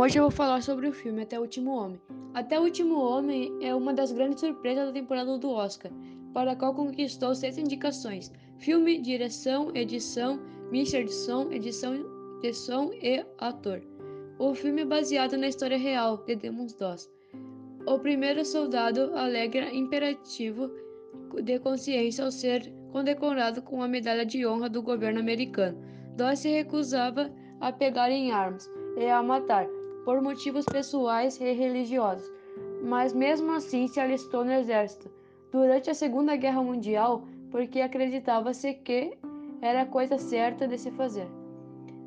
Hoje eu vou falar sobre o filme Até o Último Homem. Até o Último Homem é uma das grandes surpresas da temporada do Oscar, para a qual conquistou seis indicações: filme, direção, edição, mixer de som, edição de som e ator. O filme é baseado na história real de Demons Doss. O primeiro soldado alegra imperativo de consciência ao ser condecorado com a medalha de honra do governo americano. Doss se recusava a pegar em armas e a matar, por motivos pessoais e religiosos, mas mesmo assim se alistou no exército durante a Segunda Guerra Mundial porque acreditava-se que era a coisa certa de se fazer.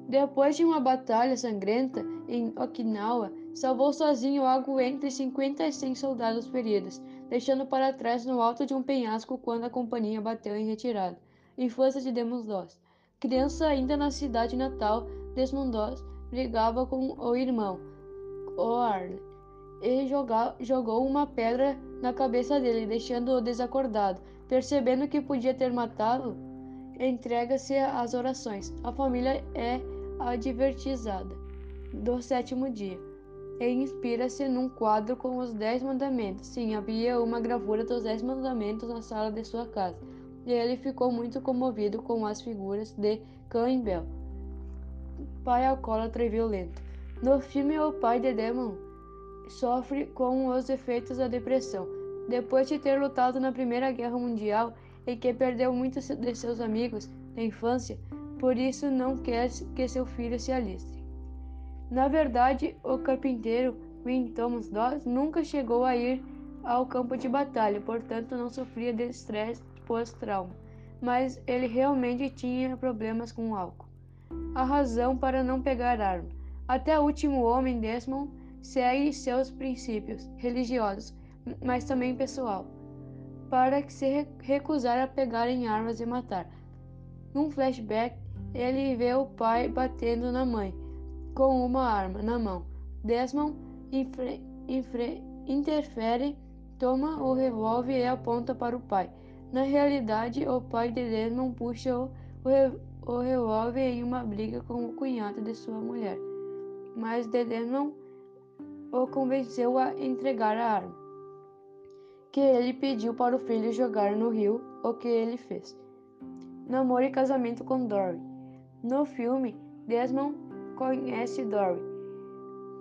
Depois de uma batalha sangrenta em Okinawa, salvou sozinho algo entre 50 e 100 soldados feridos, deixando para trás no alto de um penhasco quando a companhia bateu em retirada. Infância de Demons Doss. Criança ainda na cidade natal, Desmond Doss brigava com o irmão, o e joga, jogou uma pedra na cabeça dele, deixando-o desacordado. Percebendo que podia ter matado, entrega-se às orações. A família é advertizada do sétimo dia e inspira-se num quadro com os Dez Mandamentos. Sim, havia uma gravura dos Dez Mandamentos na sala de sua casa, e ele ficou muito comovido com as figuras de Cain Bell pai alcoólatra e violento. No filme, o pai de Demon sofre com os efeitos da depressão. Depois de ter lutado na Primeira Guerra Mundial e que perdeu muitos de seus amigos da infância, por isso não quer que seu filho se aliste. Na verdade, o carpinteiro Win Thomas Dawes nunca chegou a ir ao campo de batalha, portanto não sofria de estresse pós-trauma, mas ele realmente tinha problemas com o álcool a razão para não pegar arma. Até o último homem, Desmond, segue seus princípios religiosos, mas também pessoal, para se recusar a pegar em armas e matar. Num flashback, ele vê o pai batendo na mãe com uma arma na mão. Desmond interfere, toma o revólver e aponta para o pai. Na realidade, o pai de Desmond puxa o, o o revólver em uma briga com o cunhado de sua mulher, mas Dedé não o convenceu a entregar a arma, que ele pediu para o filho jogar no rio, o que ele fez. Namoro e casamento com Dory. No filme, Desmond conhece Dory,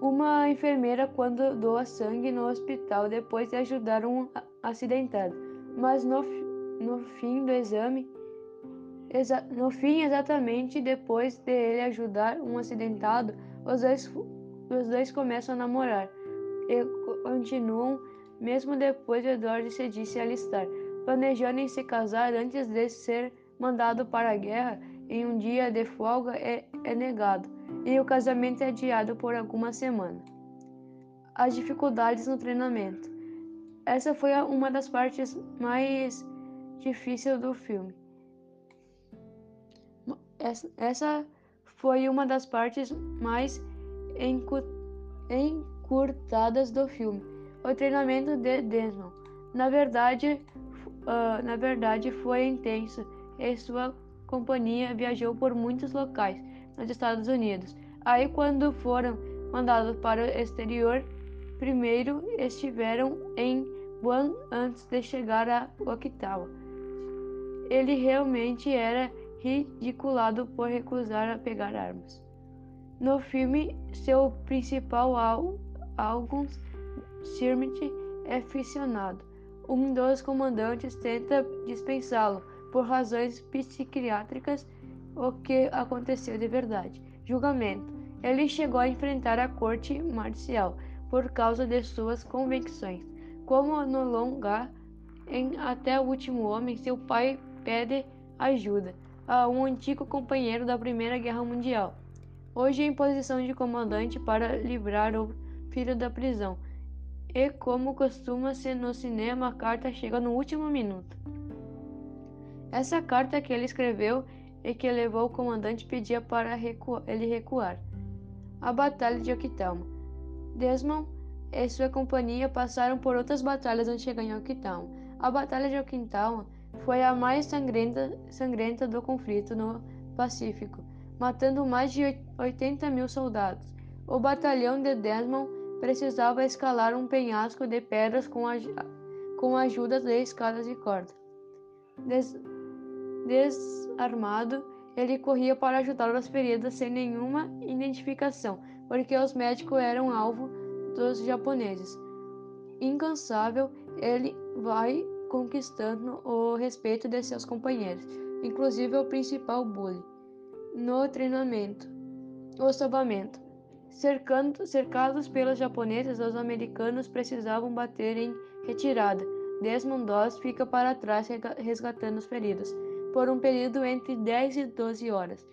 uma enfermeira quando doa sangue no hospital depois de ajudar um acidentado, mas no, no fim do exame, no fim, exatamente depois de ele ajudar um acidentado, os dois, os dois começam a namorar e continuam mesmo depois de Edward se disse alistar, planejando em se casar antes de ser mandado para a guerra. Em um dia de folga é, é negado e o casamento é adiado por algumas semanas. As dificuldades no treinamento. Essa foi uma das partes mais difíceis do filme. Essa foi uma das partes mais encurtadas do filme. O treinamento de Desmond, na verdade, uh, na verdade foi intenso e sua companhia viajou por muitos locais nos Estados Unidos. Aí, quando foram mandados para o exterior, primeiro estiveram em Guam antes de chegar a Okinawa. Ele realmente era ridiculado por recusar a pegar armas. No filme, seu principal álbum, Sirmit, é ficcionado. Um dos comandantes tenta dispensá-lo por razões psiquiátricas, o que aconteceu de verdade. Julgamento. Ele chegou a enfrentar a corte marcial por causa de suas convicções. Como no longa, em Até o Último Homem, seu pai pede ajuda a um antigo companheiro da Primeira Guerra Mundial, hoje em posição de comandante para livrar o filho da prisão. E como costuma-se no cinema, a carta chega no último minuto. Essa carta que ele escreveu e que levou o comandante pedia para ele recuar. A Batalha de Okinawa. Desmond e sua companhia passaram por outras batalhas antes de em Okinawa. A Batalha de Okinawa foi a mais sangrenta, sangrenta do conflito no Pacífico, matando mais de 80 mil soldados. O batalhão de Desmond precisava escalar um penhasco de pedras com a, com a ajuda de escadas de corda. Des, desarmado, ele corria para ajudar os feridos sem nenhuma identificação, porque os médicos eram alvo dos japoneses. Incansável, ele vai conquistando o respeito de seus companheiros, inclusive o principal bully. No treinamento, o salvamento. Cercando, cercados pelos japoneses, os americanos precisavam bater em retirada. Desmond Doss fica para trás resgatando os feridos. Por um período entre 10 e 12 horas.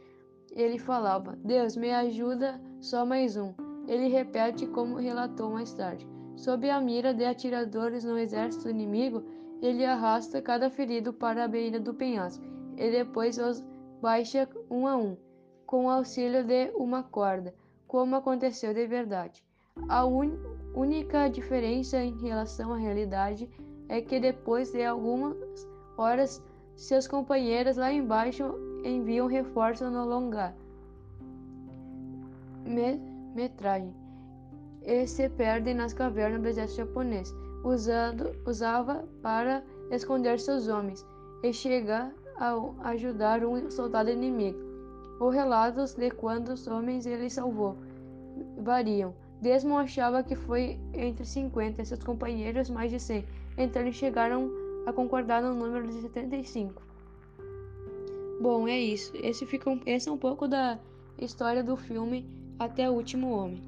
Ele falava: Deus, me ajuda, só mais um. Ele repete como relatou mais tarde. Sob a mira de atiradores no exército inimigo, ele arrasta cada ferido para a beira do penhasco e depois os baixa um a um, com o auxílio de uma corda, como aconteceu de verdade. A única diferença em relação à realidade é que depois de algumas horas, seus companheiros lá embaixo enviam reforço no longa metragem e se perdem nas cavernas do exército japonês, usava para esconder seus homens e chegar a ajudar um soldado inimigo. Os relatos de quantos homens ele salvou variam. Desmond achava que foi entre 50 e seus companheiros mais de 100, então eles chegaram a concordar no número de 75. Bom, é isso. Esse, fica um, esse é um pouco da história do filme Até o Último Homem.